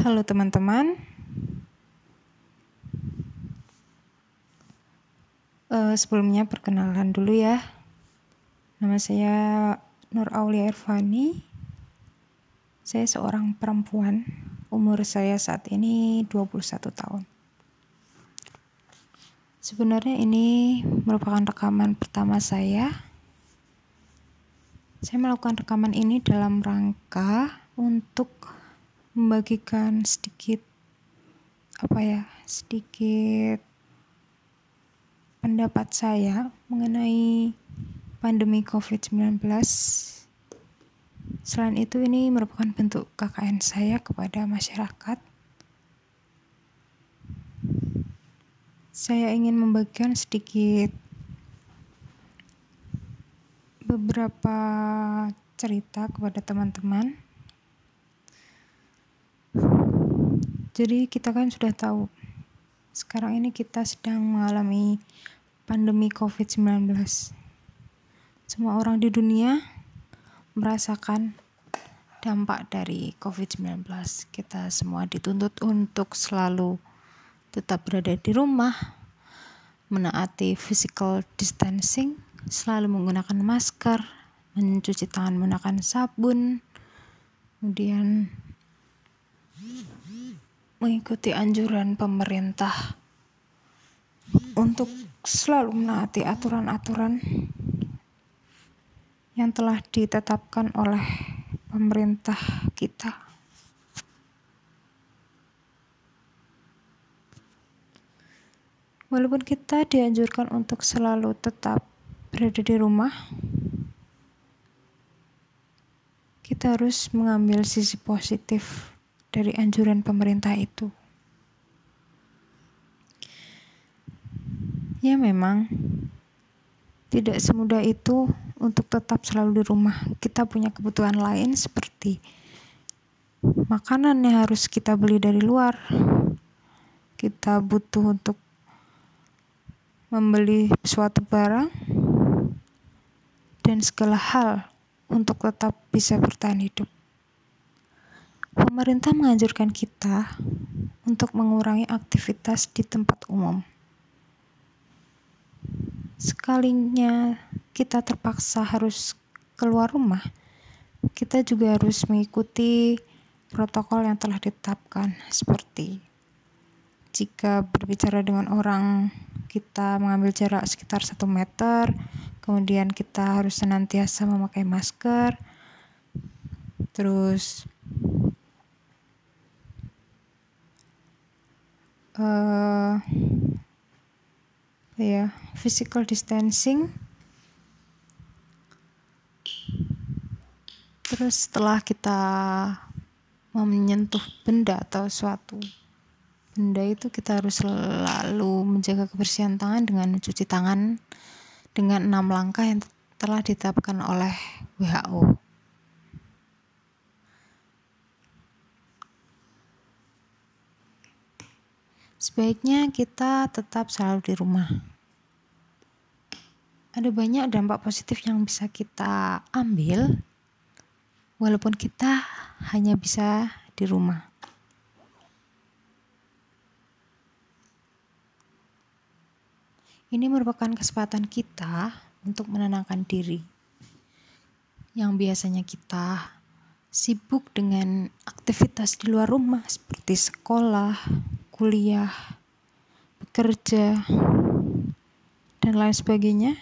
Halo teman-teman. Uh, sebelumnya perkenalan dulu ya. Nama saya Nur Aulia Irvani. Saya seorang perempuan. Umur saya saat ini 21 tahun. Sebenarnya ini merupakan rekaman pertama saya. Saya melakukan rekaman ini dalam rangka untuk membagikan sedikit apa ya sedikit pendapat saya mengenai pandemi COVID-19. Selain itu ini merupakan bentuk KKN saya kepada masyarakat. Saya ingin membagikan sedikit beberapa cerita kepada teman-teman Jadi kita kan sudah tahu sekarang ini kita sedang mengalami pandemi COVID-19. Semua orang di dunia merasakan dampak dari COVID-19. Kita semua dituntut untuk selalu tetap berada di rumah, menaati physical distancing, selalu menggunakan masker, mencuci tangan menggunakan sabun, kemudian mengikuti anjuran pemerintah untuk selalu menaati aturan-aturan yang telah ditetapkan oleh pemerintah kita. Walaupun kita dianjurkan untuk selalu tetap berada di rumah, kita harus mengambil sisi positif dari anjuran pemerintah itu. Ya memang tidak semudah itu untuk tetap selalu di rumah. Kita punya kebutuhan lain seperti makanan yang harus kita beli dari luar. Kita butuh untuk membeli suatu barang dan segala hal untuk tetap bisa bertahan hidup. Pemerintah menganjurkan kita untuk mengurangi aktivitas di tempat umum. Sekalinya kita terpaksa harus keluar rumah, kita juga harus mengikuti protokol yang telah ditetapkan seperti jika berbicara dengan orang kita mengambil jarak sekitar satu meter kemudian kita harus senantiasa memakai masker terus uh, ya physical distancing terus setelah kita menyentuh benda atau suatu benda itu kita harus selalu menjaga kebersihan tangan dengan mencuci tangan dengan enam langkah yang telah ditetapkan oleh WHO. Sebaiknya kita tetap selalu di rumah. Ada banyak dampak positif yang bisa kita ambil, walaupun kita hanya bisa di rumah. Ini merupakan kesempatan kita untuk menenangkan diri. Yang biasanya kita sibuk dengan aktivitas di luar rumah seperti sekolah, kuliah, bekerja, dan lain sebagainya.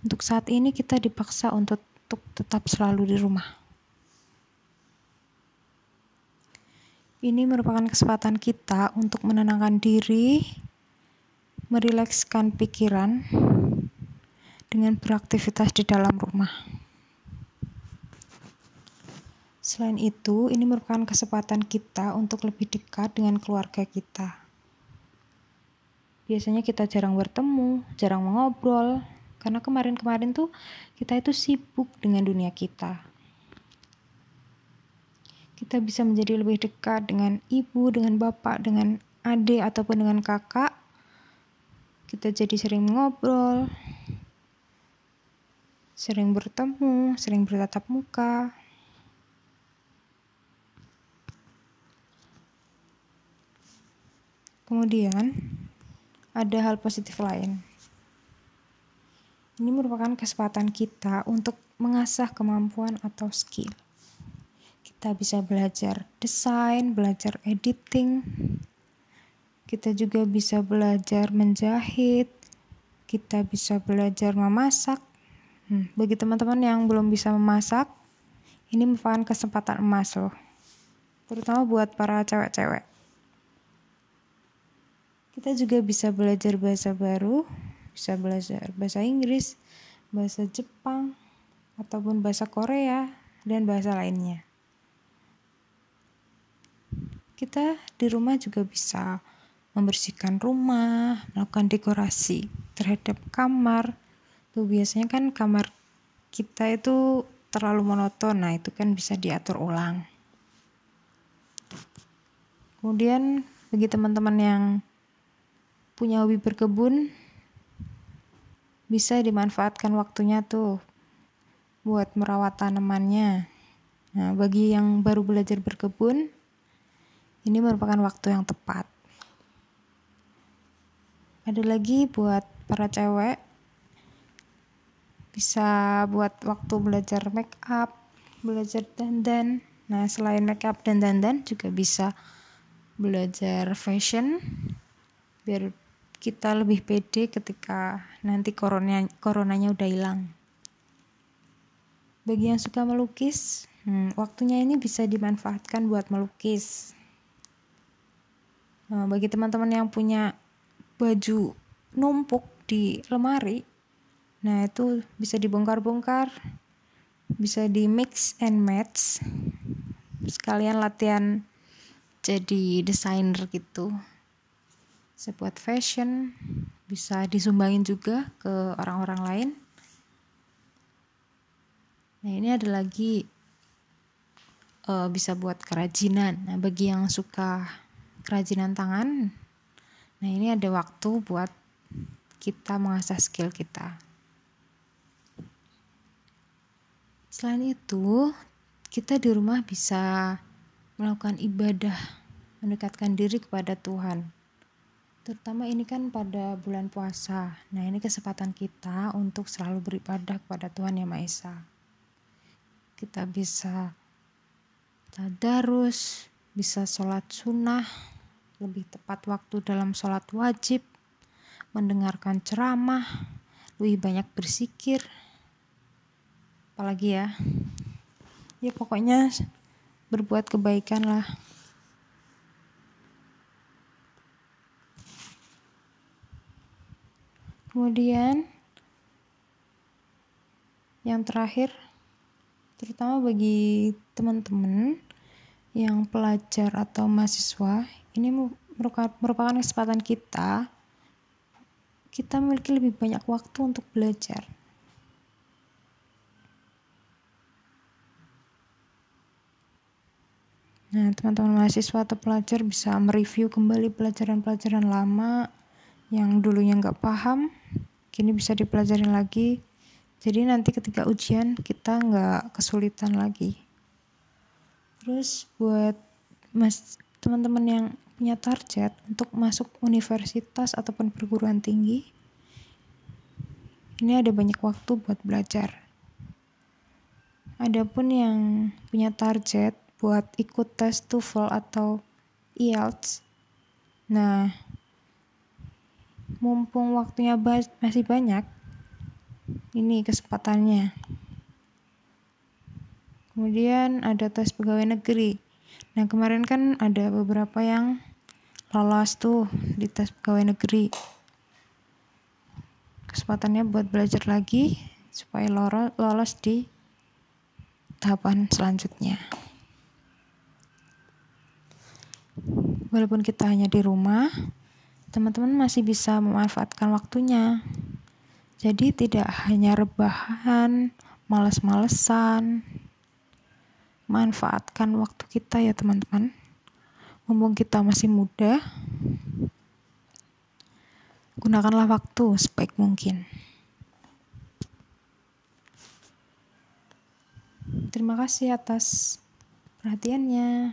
Untuk saat ini kita dipaksa untuk, untuk tetap selalu di rumah. Ini merupakan kesempatan kita untuk menenangkan diri, merilekskan pikiran dengan beraktivitas di dalam rumah. Selain itu, ini merupakan kesempatan kita untuk lebih dekat dengan keluarga kita. Biasanya kita jarang bertemu, jarang mengobrol, karena kemarin-kemarin tuh kita itu sibuk dengan dunia kita. Kita bisa menjadi lebih dekat dengan ibu, dengan bapak, dengan adik ataupun dengan kakak. Kita jadi sering mengobrol, sering bertemu, sering bertatap muka. Kemudian, ada hal positif lain. Ini merupakan kesempatan kita untuk mengasah kemampuan atau skill. Kita bisa belajar desain, belajar editing. Kita juga bisa belajar menjahit. Kita bisa belajar memasak. Hmm, bagi teman-teman yang belum bisa memasak, ini merupakan kesempatan emas loh. Terutama buat para cewek-cewek. Kita juga bisa belajar bahasa baru, bisa belajar bahasa Inggris, bahasa Jepang, ataupun bahasa Korea, dan bahasa lainnya. Kita di rumah juga bisa membersihkan rumah, melakukan dekorasi terhadap kamar. Tuh biasanya kan kamar kita itu terlalu monoton, nah itu kan bisa diatur ulang. Kemudian bagi teman-teman yang punya hobi berkebun bisa dimanfaatkan waktunya tuh buat merawat tanamannya. Nah, bagi yang baru belajar berkebun, ini merupakan waktu yang tepat. Ada lagi buat para cewek bisa buat waktu belajar make up, belajar dandan. Nah, selain make up dan dandan juga bisa belajar fashion biar kita lebih pede ketika nanti corona coronanya udah hilang. Bagi yang suka melukis, hmm, waktunya ini bisa dimanfaatkan buat melukis. Nah, bagi teman-teman yang punya baju numpuk di lemari, nah itu bisa dibongkar-bongkar, bisa di mix and match, sekalian latihan jadi desainer gitu bisa buat fashion bisa disumbangin juga ke orang-orang lain. Nah ini ada lagi uh, bisa buat kerajinan. Nah bagi yang suka kerajinan tangan nah ini ada waktu buat kita mengasah skill kita. Selain itu kita di rumah bisa melakukan ibadah mendekatkan diri kepada Tuhan Terutama ini kan pada bulan puasa. Nah, ini kesempatan kita untuk selalu beribadah kepada Tuhan Yang Maha Esa. Kita bisa tadarus, bisa sholat sunnah, lebih tepat waktu dalam sholat wajib, mendengarkan ceramah, lebih banyak bersikir. Apalagi ya, ya pokoknya berbuat kebaikan lah. Kemudian yang terakhir terutama bagi teman-teman yang pelajar atau mahasiswa ini merupakan kesempatan kita kita memiliki lebih banyak waktu untuk belajar. Nah, teman-teman mahasiswa atau pelajar bisa mereview kembali pelajaran-pelajaran lama yang dulunya nggak paham kini bisa dipelajari lagi. Jadi nanti ketika ujian kita nggak kesulitan lagi. Terus buat mas teman-teman yang punya target untuk masuk universitas ataupun perguruan tinggi ini ada banyak waktu buat belajar. Adapun yang punya target buat ikut tes TOEFL atau IELTS nah mumpung waktunya masih banyak, ini kesempatannya. Kemudian ada tes pegawai negeri. Nah kemarin kan ada beberapa yang lolos tuh di tes pegawai negeri. Kesempatannya buat belajar lagi supaya lolos di tahapan selanjutnya. Walaupun kita hanya di rumah, teman-teman masih bisa memanfaatkan waktunya. Jadi tidak hanya rebahan, males-malesan. Manfaatkan waktu kita ya teman-teman. Mumpung kita masih muda, gunakanlah waktu sebaik mungkin. Terima kasih atas perhatiannya.